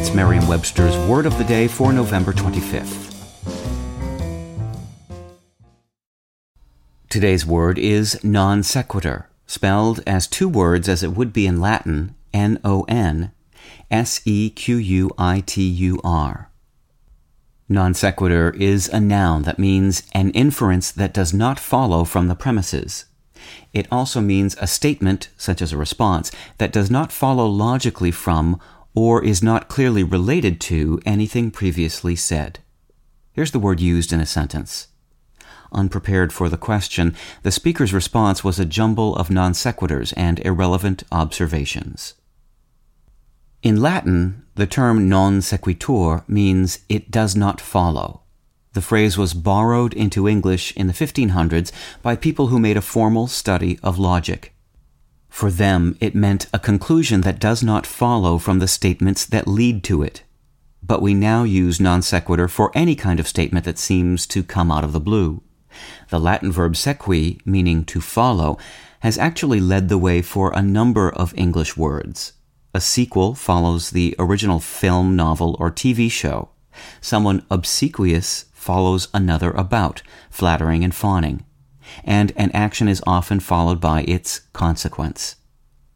It's Merriam-Webster's Word of the Day for November 25th. Today's word is non sequitur, spelled as two words as it would be in Latin, N-O-N, S-E-Q-U-I-T-U-R. Non sequitur is a noun that means an inference that does not follow from the premises. It also means a statement, such as a response, that does not follow logically from or is not clearly related to anything previously said. Here's the word used in a sentence. Unprepared for the question, the speaker's response was a jumble of non sequiturs and irrelevant observations. In Latin, the term non sequitur means it does not follow. The phrase was borrowed into English in the 1500s by people who made a formal study of logic. For them, it meant a conclusion that does not follow from the statements that lead to it. But we now use non sequitur for any kind of statement that seems to come out of the blue. The Latin verb sequi, meaning to follow, has actually led the way for a number of English words. A sequel follows the original film, novel, or TV show. Someone obsequious follows another about, flattering and fawning. And an action is often followed by its consequence.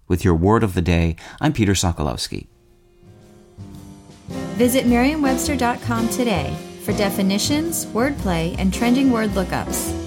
With your word of the day, I'm Peter Sokolowski. Visit Merriam-Webster.com today for definitions, wordplay, and trending word lookups.